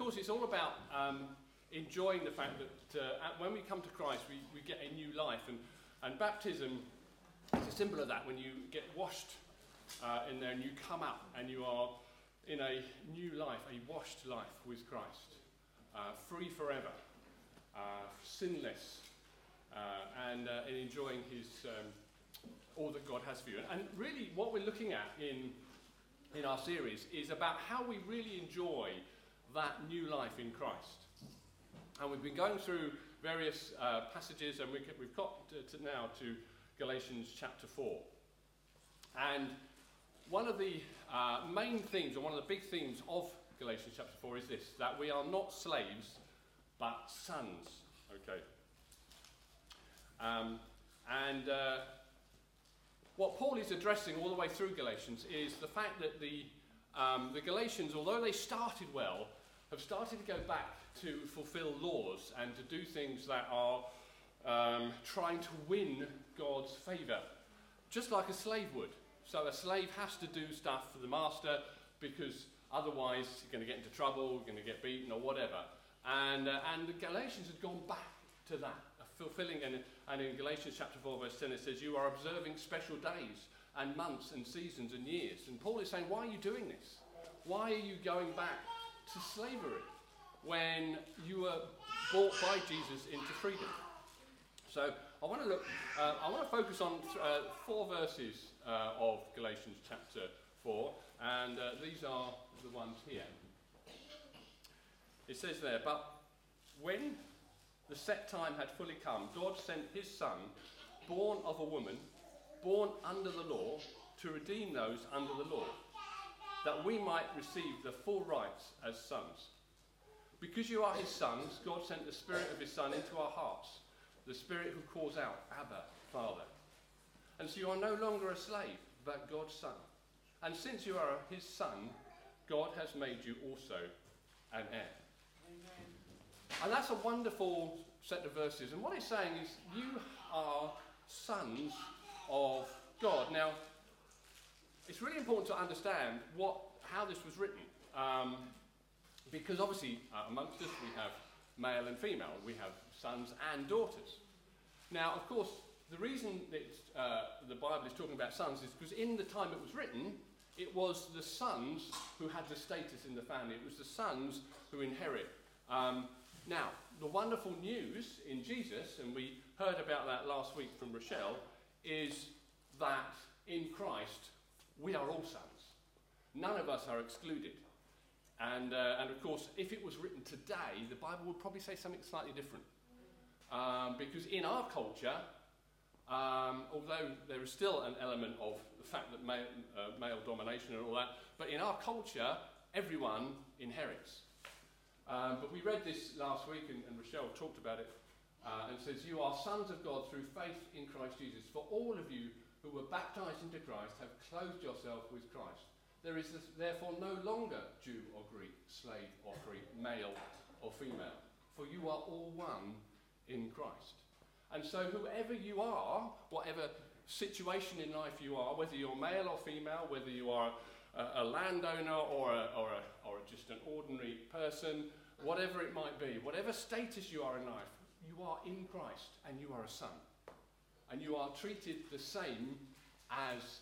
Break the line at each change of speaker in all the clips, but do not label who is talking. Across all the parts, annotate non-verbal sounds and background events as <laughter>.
course, it's all about um, enjoying the fact that uh, when we come to Christ, we, we get a new life. And, and baptism is a symbol of that when you get washed uh, in there and you come out and you are in a new life, a washed life with Christ, uh, free forever, uh, sinless, uh, and, uh, and enjoying his, um, all that God has for you. And really, what we're looking at in, in our series is about how we really enjoy that new life in Christ. And we've been going through various uh, passages, and we, have got to, to now to Galatians chapter 4. And one of the uh, main themes, or one of the big themes of Galatians chapter 4 is this that we are not slaves, but sons. Okay. Um, and uh, what Paul is addressing all the way through Galatians is the fact that the, um, the Galatians, although they started well, have started to go back to fulfill laws and to do things that are um, trying to win God's favour, just like a slave would. So a slave has to do stuff for the master because otherwise you're going to get into trouble, you're going to get beaten or whatever. And, uh, and the Galatians had gone back to that, fulfilling, and, and in Galatians chapter 4, verse 10, it says, You are observing special days and months and seasons and years. And Paul is saying, Why are you doing this? Why are you going back to slavery when you were bought by Jesus into freedom? So I want to look, uh, I want to focus on th- uh, four verses uh, of Galatians chapter 4, and uh, these are the ones here. It says there, but when the set time had fully come, God sent his Son, born of a woman, born under the law, to redeem those under the law, that we might receive the full rights as sons. Because you are his sons, God sent the Spirit of his Son into our hearts the Spirit who calls out, Abba, Father. And so you are no longer a slave, but God's son. And since you are his son, God has made you also an heir. Amen. And that's a wonderful set of verses. And what it's saying is, you are sons of God. Now, it's really important to understand what, how this was written. Um, because obviously, uh, amongst us, we have male and female. We have sons and daughters. Now, of course, the reason that uh, the Bible is talking about sons is because in the time it was written, it was the sons who had the status in the family. It was the sons who inherit. Um, now, the wonderful news in Jesus, and we heard about that last week from Rochelle, is that in Christ we are all sons. None of us are excluded. And, uh, and of course, if it was written today, the Bible would probably say something slightly different. Um, because in our culture, um, although there is still an element of the fact that male, uh, male domination and all that, but in our culture, everyone inherits. Um, but we read this last week, and, and Rochelle talked about it, uh, and says, You are sons of God through faith in Christ Jesus. For all of you who were baptized into Christ have clothed yourself with Christ. There is therefore no longer Jew or Greek, slave or free, male or female, for you are all one in Christ. And so, whoever you are, whatever situation in life you are, whether you're male or female, whether you are a, a landowner or, a, or, a, or just an ordinary person, whatever it might be, whatever status you are in life, you are in Christ and you are a son. And you are treated the same as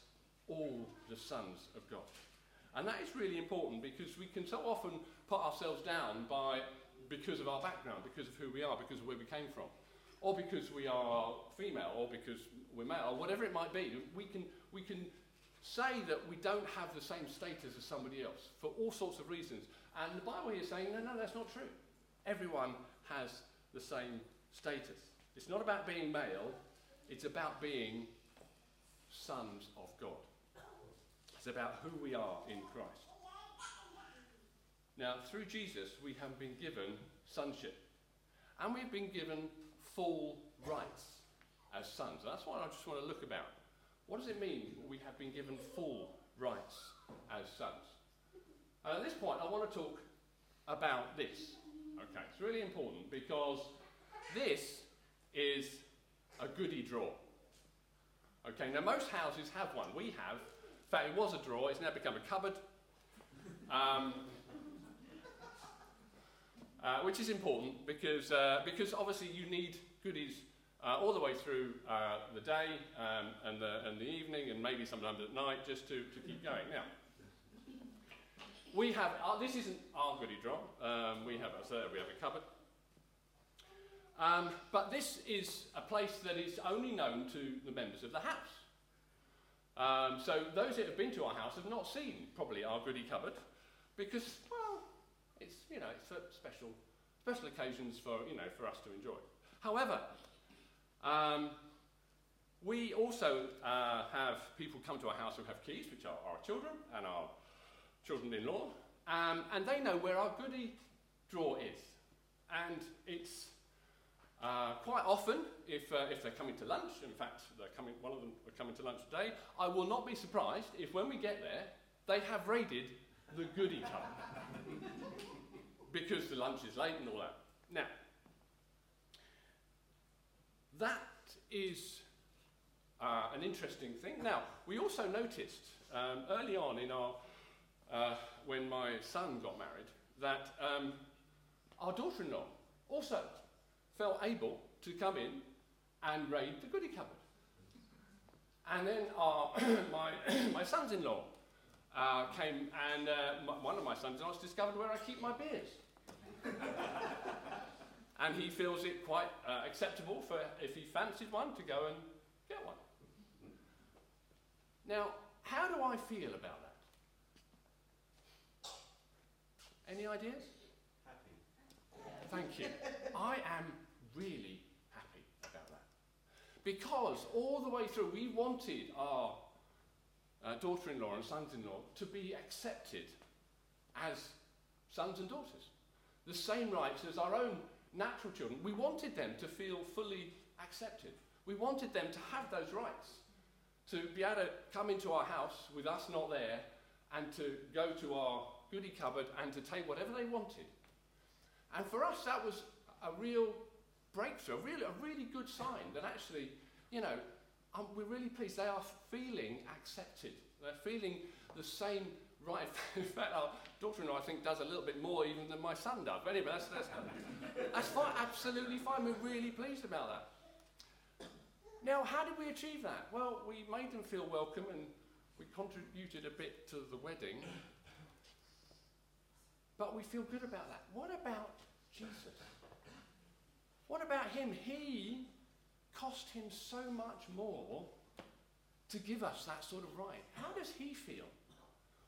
all the sons of God. And that is really important because we can so often put ourselves down by because of our background, because of who we are, because of where we came from, or because we are female, or because we're male, or whatever it might be. We can, we can say that we don't have the same status as somebody else for all sorts of reasons. And the Bible here is saying, no, no, that's not true. Everyone has the same status. It's not about being male, it's about being sons of God. It's about who we are in Christ. Now, through Jesus, we have been given sonship. And we've been given full rights as sons. That's what I just want to look about. What does it mean we have been given full rights as sons? And at this point, I want to talk about this. Okay, it's really important because this is a goody drawer. Okay, now most houses have one. We have in fact, it was a drawer, it's now become a cupboard. Um, uh, which is important because, uh, because obviously you need goodies uh, all the way through uh, the day um, and, the, and the evening and maybe sometimes at night just to, to keep going. Now, we have, uh, this isn't our goodie drawer, um, we, have, so we have a cupboard. Um, but this is a place that is only known to the members of the house. Um, so those that have been to our house have not seen probably our goody cupboard because, well, it's, you know, it's for special, special occasions for, you know, for us to enjoy. However, um, we also uh, have people come to our house who have keys, which are our children and our children-in-law, um, and they know where our goody drawer is. And it's uh, quite often, if, uh, if they're coming to lunch, in fact, they're coming, one of them are coming to lunch today, I will not be surprised if when we get there, they have raided the goodie cupboard. <laughs> because the lunch is late and all that. Now, that is uh, an interesting thing. Now, we also noticed um, early on in our, uh, when my son got married, that um, our daughter in law also felt able to come in and raid the goodie cupboard. And then our, <coughs> my, <coughs> my sons in law uh, came, and uh, one of my sons in laws discovered where I keep my beers. <laughs> and he feels it quite uh, acceptable for if he fancies one to go and get one. Now, how do I feel about that? Any ideas?
Happy.
Thank you. I am really happy about that. Because all the way through, we wanted our uh, daughter in law and sons in law to be accepted as sons and daughters. The same rights as our own natural children. We wanted them to feel fully accepted. We wanted them to have those rights. To be able to come into our house with us not there and to go to our goodie cupboard and to take whatever they wanted. And for us, that was a real breakthrough, a really, a really good sign that actually, you know, um, we're really pleased. They are feeling accepted. They're feeling the same right. <laughs> In fact, our daughter-in-law, I think, does a little bit more even than my son does. But anyway, that's, that's, that's fine, absolutely fine. We're really pleased about that. Now, how did we achieve that? Well, we made them feel welcome and we contributed a bit to the wedding. But we feel good about that. What about Jesus? What about him? He cost him so much more to give us that sort of right. How does he feel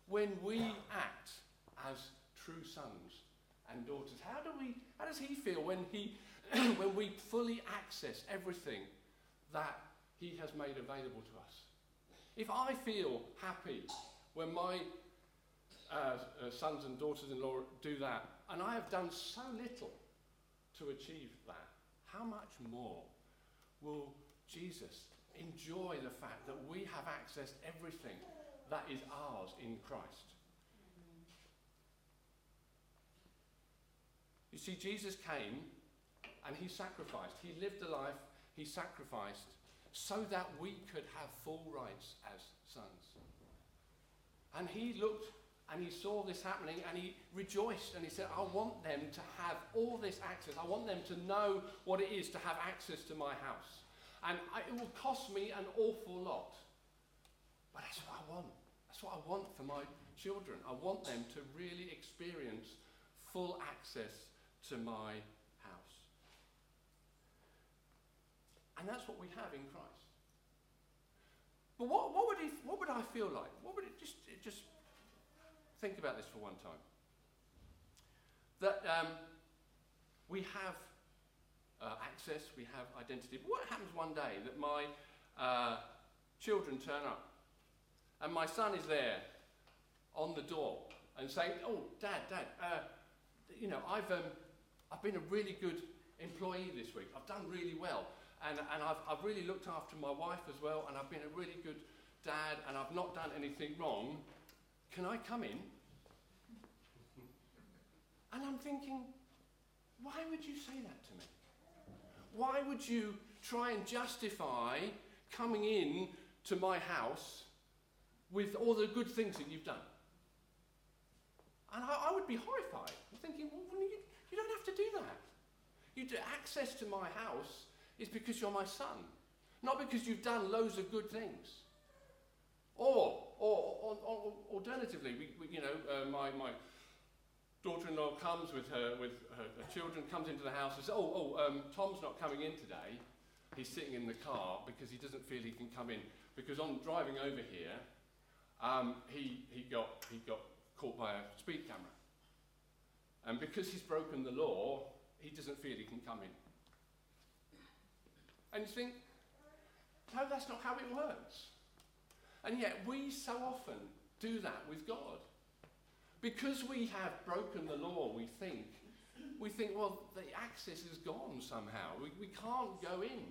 when we act as true sons and daughters? How do we how does he feel when he <clears throat> when we fully access everything that he has made available to us? If I feel happy when my uh, uh, sons and daughters-in-law do that, and I have done so little to achieve that, how much more will Jesus enjoy the fact that we have accessed everything that is ours in Christ? You see, Jesus came and he sacrificed. He lived a life, he sacrificed so that we could have full rights as sons. And he looked and he saw this happening and he rejoiced and he said, I want them to have all this access. I want them to know what it is to have access to my house. And I, it will cost me an awful lot. But that's what I want. That's what I want for my children. I want them to really experience full access to my house. And that's what we have in Christ. But what, what, would, what would I feel like? What would it just, it just Think about this for one time. That um, we have uh, access, we have identity. But what happens one day that my uh, children turn up and my son is there on the door and saying, "Oh, Dad, Dad, uh, you know, I've um, I've been a really good employee this week. I've done really well, and and I've I've really looked after my wife as well, and I've been a really good dad, and I've not done anything wrong." Can I come in? And I'm thinking, why would you say that to me? Why would you try and justify coming in to my house with all the good things that you've done? And I, I would be horrified, thinking, well, you, you, don't have to do that. You do access to my house is because you're my son, not because you've done loads of good things. Or, or, or, or alternatively, we, we, you know, uh, my, my daughter-in-law comes with her with her, her, children, comes into the house and says, "Oh, oh, um, Tom's not coming in today. He's sitting in the car because he doesn't feel he can come in because on driving over here, um, he he got he got caught by a speed camera, and because he's broken the law, he doesn't feel he can come in." And you think, no, that's not how it works. And yet we so often do that with God. Because we have broken the law, we think, we think, well, the access is gone somehow. We, we can't go in.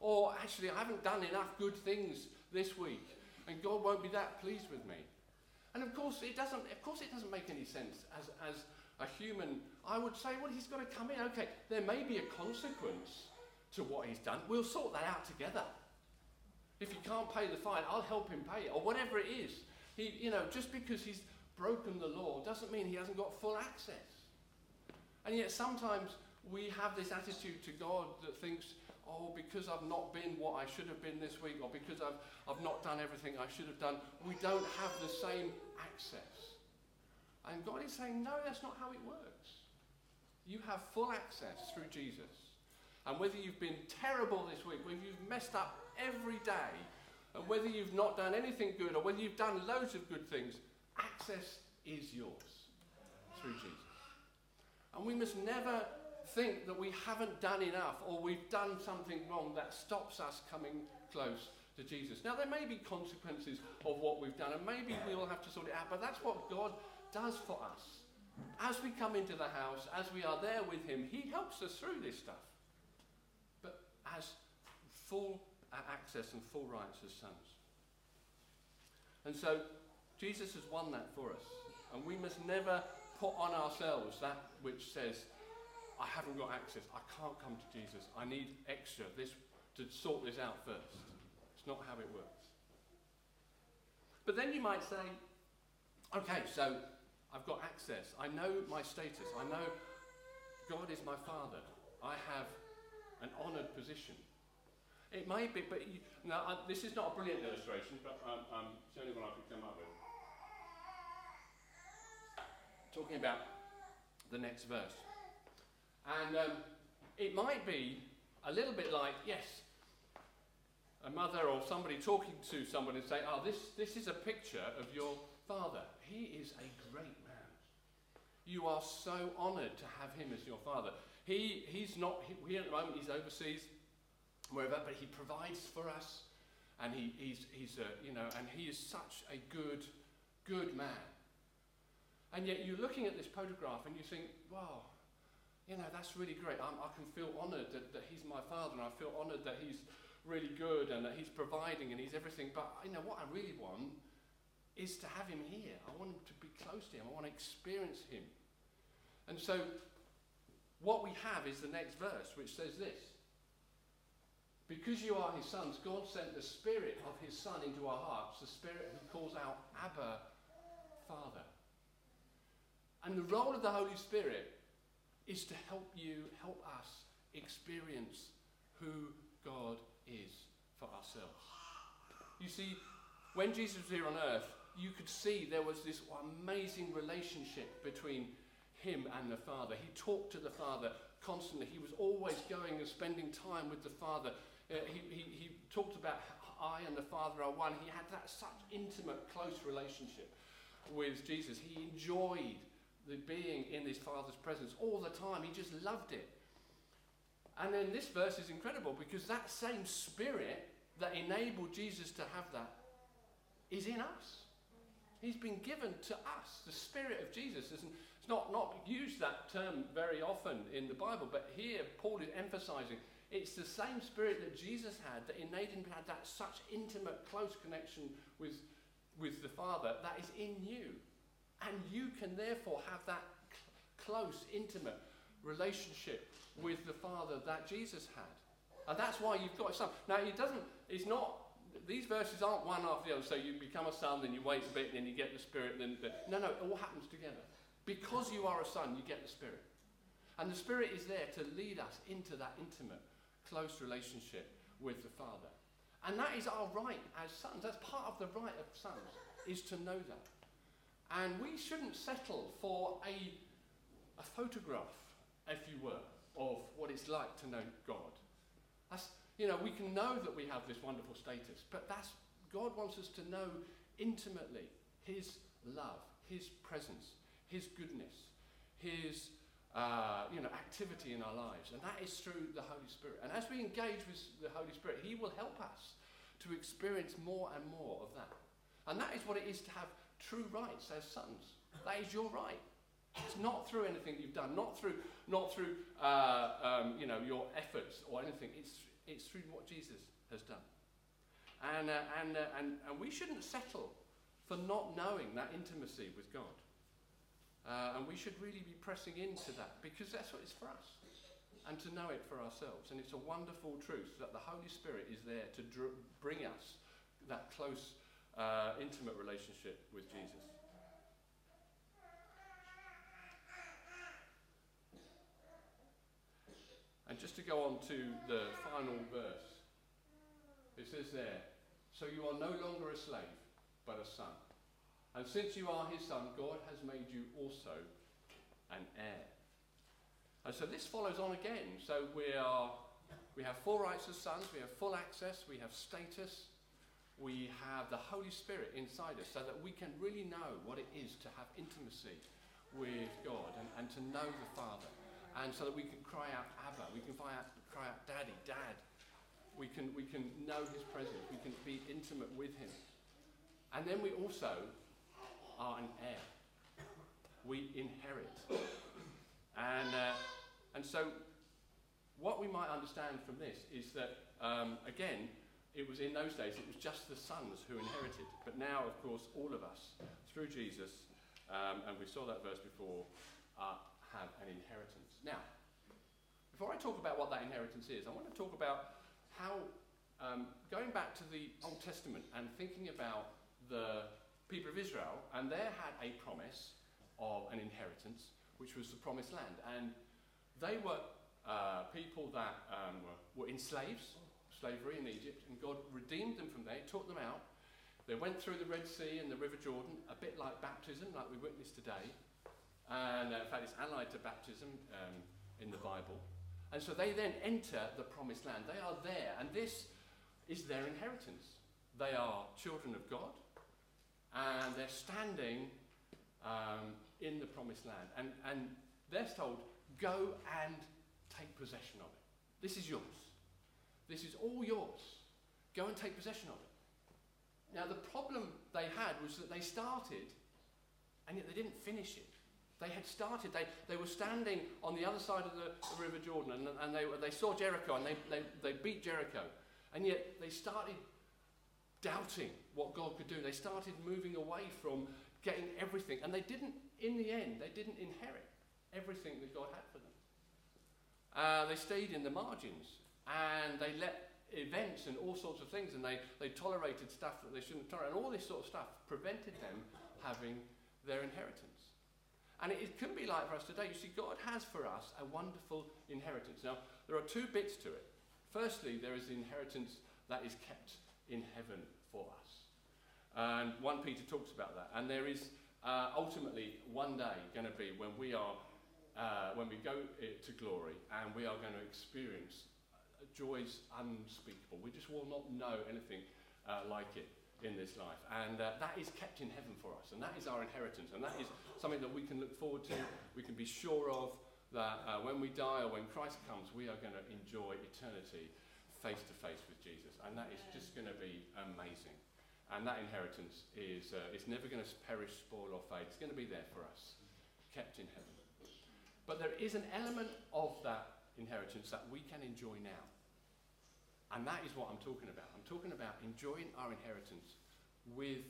Or actually, I haven't done enough good things this week, and God won't be that pleased with me. And of course, it doesn't, of course, it doesn't make any sense as, as a human. I would say, well, he's got to come in. Okay, there may be a consequence to what he's done. We'll sort that out together. If he can't pay the fine, I'll help him pay it, or whatever it is. He, you know, just because he's broken the law doesn't mean he hasn't got full access. And yet sometimes we have this attitude to God that thinks, oh, because I've not been what I should have been this week, or because I've, I've not done everything I should have done, we don't have the same access. And God is saying, no, that's not how it works. You have full access through Jesus. And whether you've been terrible this week, whether you've messed up every day, and whether you've not done anything good or whether you've done loads of good things, access is yours through Jesus. And we must never think that we haven't done enough or we've done something wrong that stops us coming close to Jesus. Now, there may be consequences of what we've done, and maybe we will have to sort it out, but that's what God does for us. As we come into the house, as we are there with Him, He helps us through this stuff. But as full access and full rights as sons. And so Jesus has won that for us. And we must never put on ourselves that which says, I haven't got access. I can't come to Jesus. I need extra this to sort this out first. It's not how it works. But then you might say, okay, so I've got access. I know my status. I know God is my Father. I have an honoured position. It may be, but you, now, this is not a brilliant illustration, but um, um, it's the only one I could come up with. Talking about the next verse. And um, it might be a little bit like, yes, a mother or somebody talking to someone and saying, oh, this, this is a picture of your father. He is a great man. You are so honoured to have him as your father. He, he's not, he, at the moment, he's overseas wherever, but he provides for us, and he, he's, he's uh, you know, and he is such a good, good man. And yet you're looking at this photograph and you think, wow, you know, that's really great. I'm, i can feel honoured that, that he's my father, and I feel honoured that he's really good and that he's providing and he's everything. But you know, what I really want is to have him here. I want him to be close to him. I want to experience him. And so, what we have is the next verse, which says this because you are his sons, God sent the Spirit of his Son into our hearts, the Spirit who calls out, Abba, Father. And the role of the Holy Spirit is to help you, help us experience who God is for ourselves. You see, when Jesus was here on earth, you could see there was this amazing relationship between him and the Father. He talked to the Father constantly. He was always going and spending time with the Father. Uh, he, he, he talked about I and the Father are one. He had that such intimate, close relationship with Jesus. He enjoyed the being in his Father's presence all the time. He just loved it. And then this verse is incredible because that same spirit that enabled Jesus to have that is in us. He's been given to us. The Spirit of Jesus. It's not, not used that term very often in the Bible, but here Paul is emphasizing it's the same spirit that Jesus had that enabled him to have that such intimate, close connection with, with the Father that is in you. And you can therefore have that close, intimate relationship with the Father that Jesus had. And that's why you've got a son. Now, it doesn't, it's not, these verses aren't one after the other. So you become a son, then you wait a bit, and then you get the Spirit. Then the, no, no, it all happens together. Because you are a son, you get the Spirit. And the Spirit is there to lead us into that intimate, close relationship with the Father. And that is our right as sons. That's part of the right of sons, is to know that. And we shouldn't settle for a, a photograph, if you were, of what it's like to know God. That's, you know, we can know that we have this wonderful status, but that's, God wants us to know intimately His love, His presence, His goodness, His uh, you know, activity in our lives. And that is through the Holy Spirit. And as we engage with the Holy Spirit, He will help us to experience more and more of that. And that is what it is to have true rights as sons. That is your right. It's not through anything you've done, not through, not through uh, um, you know, your efforts or anything. It's, it's through what Jesus has done. And, uh, and, uh, and, and we shouldn't settle for not knowing that intimacy with God. Uh, and we should really be pressing into that because that's what it's for us. And to know it for ourselves. And it's a wonderful truth that the Holy Spirit is there to dr- bring us that close, uh, intimate relationship with Jesus. And just to go on to the final verse, it says there, So you are no longer a slave, but a son. And since you are his son, God has made you also an heir. And so this follows on again. So we are we have full rights as sons, we have full access, we have status, we have the Holy Spirit inside us so that we can really know what it is to have intimacy with God and, and to know the Father. And so that we can cry out Abba, we can cry out, cry out Daddy, Dad. We can, we can know his presence, we can be intimate with him. And then we also are an heir. We inherit. And, uh, and so, what we might understand from this is that, um, again, it was in those days, it was just the sons who inherited. But now, of course, all of us, through Jesus, um, and we saw that verse before, uh, have an inheritance. Now, before I talk about what that inheritance is, I want to talk about how, um, going back to the Old Testament and thinking about the people of Israel, and they had a promise of an inheritance, which was the promised land. And they were uh, people that um, were, were in slaves, slavery in Egypt, and God redeemed them from there, took them out. They went through the Red Sea and the River Jordan, a bit like baptism, like we witnessed today. And uh, in fact, it's allied to baptism um, in the Bible. And so they then enter the promised land. They are there, and this is their inheritance. They are children of God and they're standing um, in the promised land. And, and they're told, go and take possession of it. This is yours. This is all yours. Go and take possession of it. Now, the problem they had was that they started, and yet they didn't finish it. They had started, they, they were standing on the other side of the, the River Jordan, and, and they, they saw Jericho, and they, they, they beat Jericho. And yet they started doubting what God could do. They started moving away from getting everything. And they didn't, in the end, they didn't inherit everything that God had for them. Uh, they stayed in the margins and they let events and all sorts of things and they, they tolerated stuff that they shouldn't tolerate. And all this sort of stuff prevented them having their inheritance. And it, it can be like for us today. You see, God has for us a wonderful inheritance. Now, there are two bits to it. Firstly, there is the inheritance that is kept in heaven for us. And 1 Peter talks about that. And there is uh, ultimately one day going to be when we are, uh, when we go uh, to glory and we are going to experience joys unspeakable. We just will not know anything uh, like it in this life. And uh, that is kept in heaven for us. And that is our inheritance. And that is something that we can look forward to. We can be sure of that uh, when we die or when Christ comes, we are going to enjoy eternity face to face with Jesus. And that is just going to be amazing. And that inheritance is uh, it's never going to perish, spoil, or fade. It's going to be there for us, kept in heaven. But there is an element of that inheritance that we can enjoy now. And that is what I'm talking about. I'm talking about enjoying our inheritance with,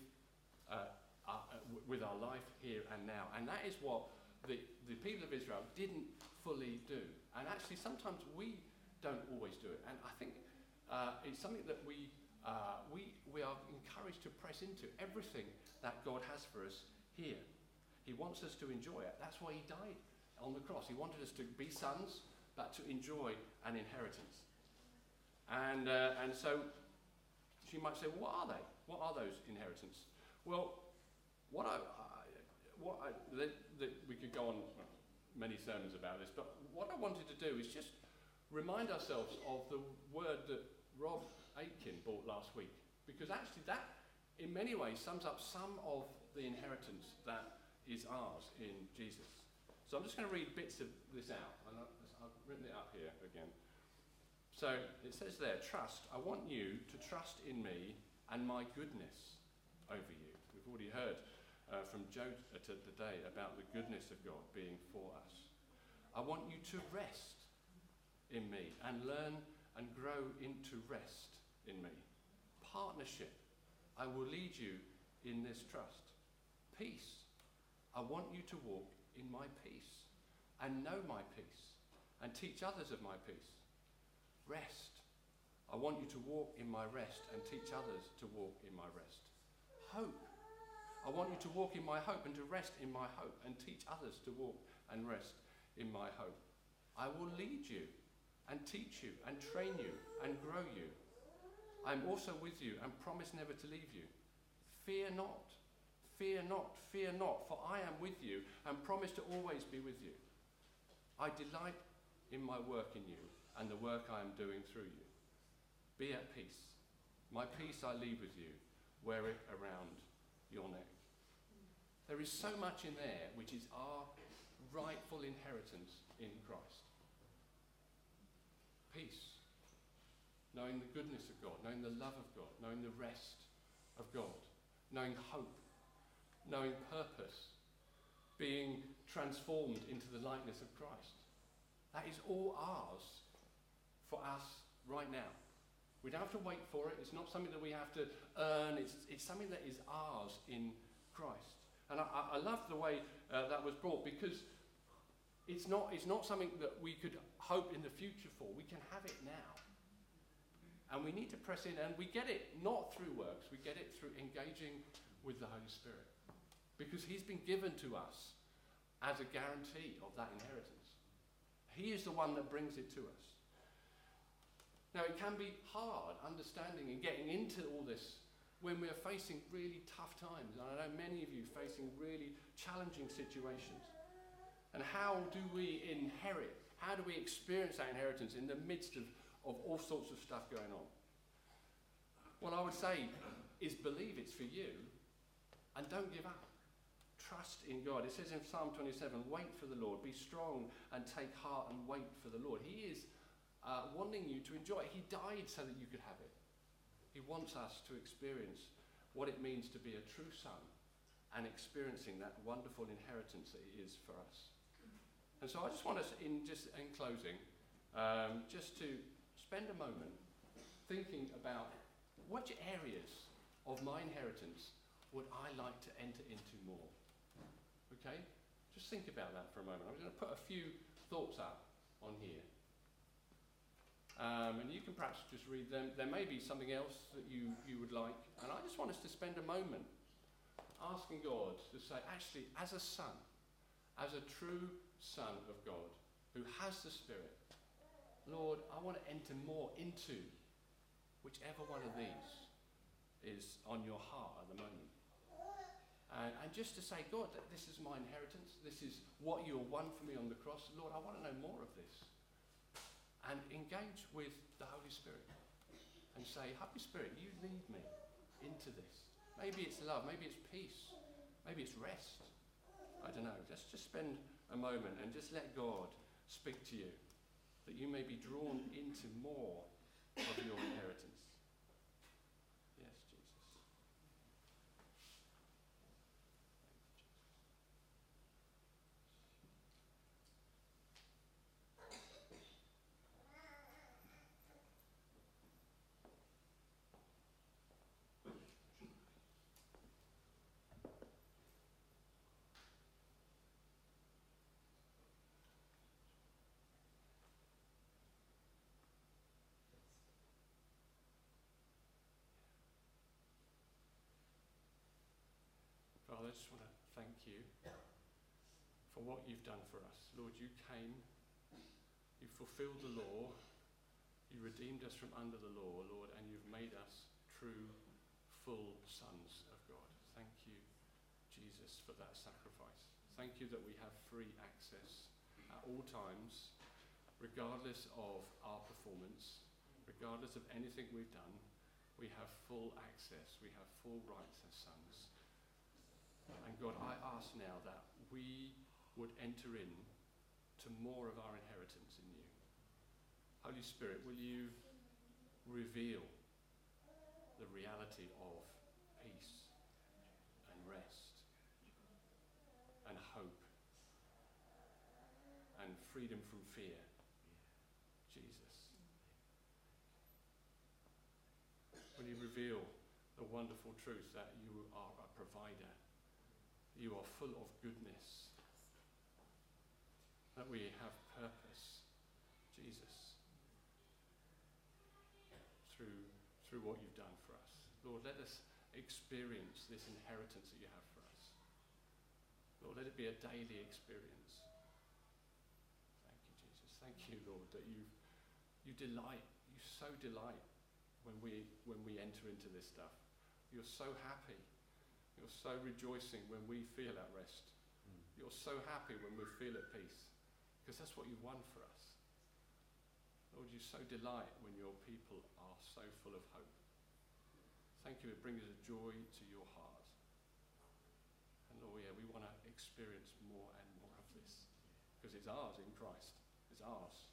uh, our, uh, with our life here and now. And that is what the, the people of Israel didn't fully do. And actually, sometimes we don't always do it. And I think uh, it's something that we, uh, we, we are encouraged to press into everything that God has for us here. He wants us to enjoy it. That's why He died on the cross. He wanted us to be sons, but to enjoy an inheritance. And, uh, and so she might say, what are they? What are those inheritance? Well, what I, I what I, the, the, we could go on many sermons about this, but what I wanted to do is just remind ourselves of the word that Rob Aitken bought last week, because actually that, in many ways, sums up some of the inheritance that is ours in Jesus. So I'm just going to read bits of this out, I've written it up here again. So it says there, trust. I want you to trust in me and my goodness over you. We've already heard uh, from Joe today about the goodness of God being for us. I want you to rest in me and learn and grow into rest in me. Partnership. I will lead you in this trust. Peace. I want you to walk in my peace and know my peace and teach others of my peace. Rest. I want you to walk in my rest and teach others to walk in my rest. Hope. I want you to walk in my hope and to rest in my hope and teach others to walk and rest in my hope. I will lead you and teach you and train you and grow you. I am also with you and promise never to leave you. Fear not. Fear not, fear not, for I am with you and promise to always be with you. I delight in my work in you and the work I am doing through you. Be at peace. My peace I leave with you. Wear it around your neck. There is so much in there which is our rightful inheritance in Christ. Peace. Knowing the goodness of God, knowing the love of God, knowing the rest of God, knowing hope, knowing purpose, being transformed into the likeness of Christ. That is all ours for us right now. We don't have to wait for it. It's not something that we have to earn. It's, it's something that is ours in Christ. And I, I love the way uh, that was brought because it's not, it's not something that we could hope in the future for. We can have it now. And we need to press in, and we get it not through works, we get it through engaging with the Holy Spirit because he's been given to us as a guarantee of that inheritance. He is the one that brings it to us. Now, it can be hard understanding and getting into all this when we're facing really tough times. And I know many of you facing really challenging situations. And how do we inherit? How do we experience that inheritance in the midst of, of all sorts of stuff going on? What I would say is believe it's for you and don't give up trust in God. It says in Psalm 27 wait for the Lord, be strong and take heart and wait for the Lord. He is uh, wanting you to enjoy it. He died so that you could have it. He wants us to experience what it means to be a true son and experiencing that wonderful inheritance that it is for us. And so I just want us, in just in closing, um, just to spend a moment thinking about which areas of my inheritance would I like to enter into more. Okay? Just think about that for a moment. I'm going to put a few thoughts up on here. Um, and you can perhaps just read them. There may be something else that you, you would like. And I just want us to spend a moment asking God to say, actually, as a son, as a true son of God who has the Spirit, Lord, I want to enter more into whichever one of these is on your heart at the moment. And, and just to say, God, this is my inheritance. This is what you won for me on the cross. Lord, I want to know more of this. And engage with the Holy Spirit and say, Holy Spirit, you lead me into this. Maybe it's love, maybe it's peace, maybe it's rest. I don't know. Let's just spend a moment and just let God speak to you that you may be drawn into more of your inheritance. Father, I just want to thank you for what you've done for us. Lord, you came, you fulfilled the law, you redeemed us from under the law, Lord, and you've made us true, full sons of God. Thank you, Jesus, for that sacrifice. Thank you that we have free access at all times, regardless of our performance, regardless of anything we've done. We have full access, we have full rights as sons. And God, I ask now that we would enter in to more of our inheritance in you. Holy Spirit, will you reveal the reality of peace and rest and hope and freedom from fear? Jesus. Will you reveal the wonderful truth that you are a provider? You are full of goodness that we have purpose, Jesus, through, through what you've done for us. Lord, let us experience this inheritance that you have for us. Lord, let it be a daily experience. Thank you, Jesus. Thank you, Lord, that you, you delight, you so delight when we, when we enter into this stuff. You're so happy. You're so rejoicing when we feel at rest.
Mm.
You're so happy when we feel at peace. Because that's what you've won for us. Lord, you so delight when your people are so full of hope. Thank you, it brings a joy to your heart. And Lord, yeah, we want to experience more and more of this. Because it's ours in Christ. It's ours.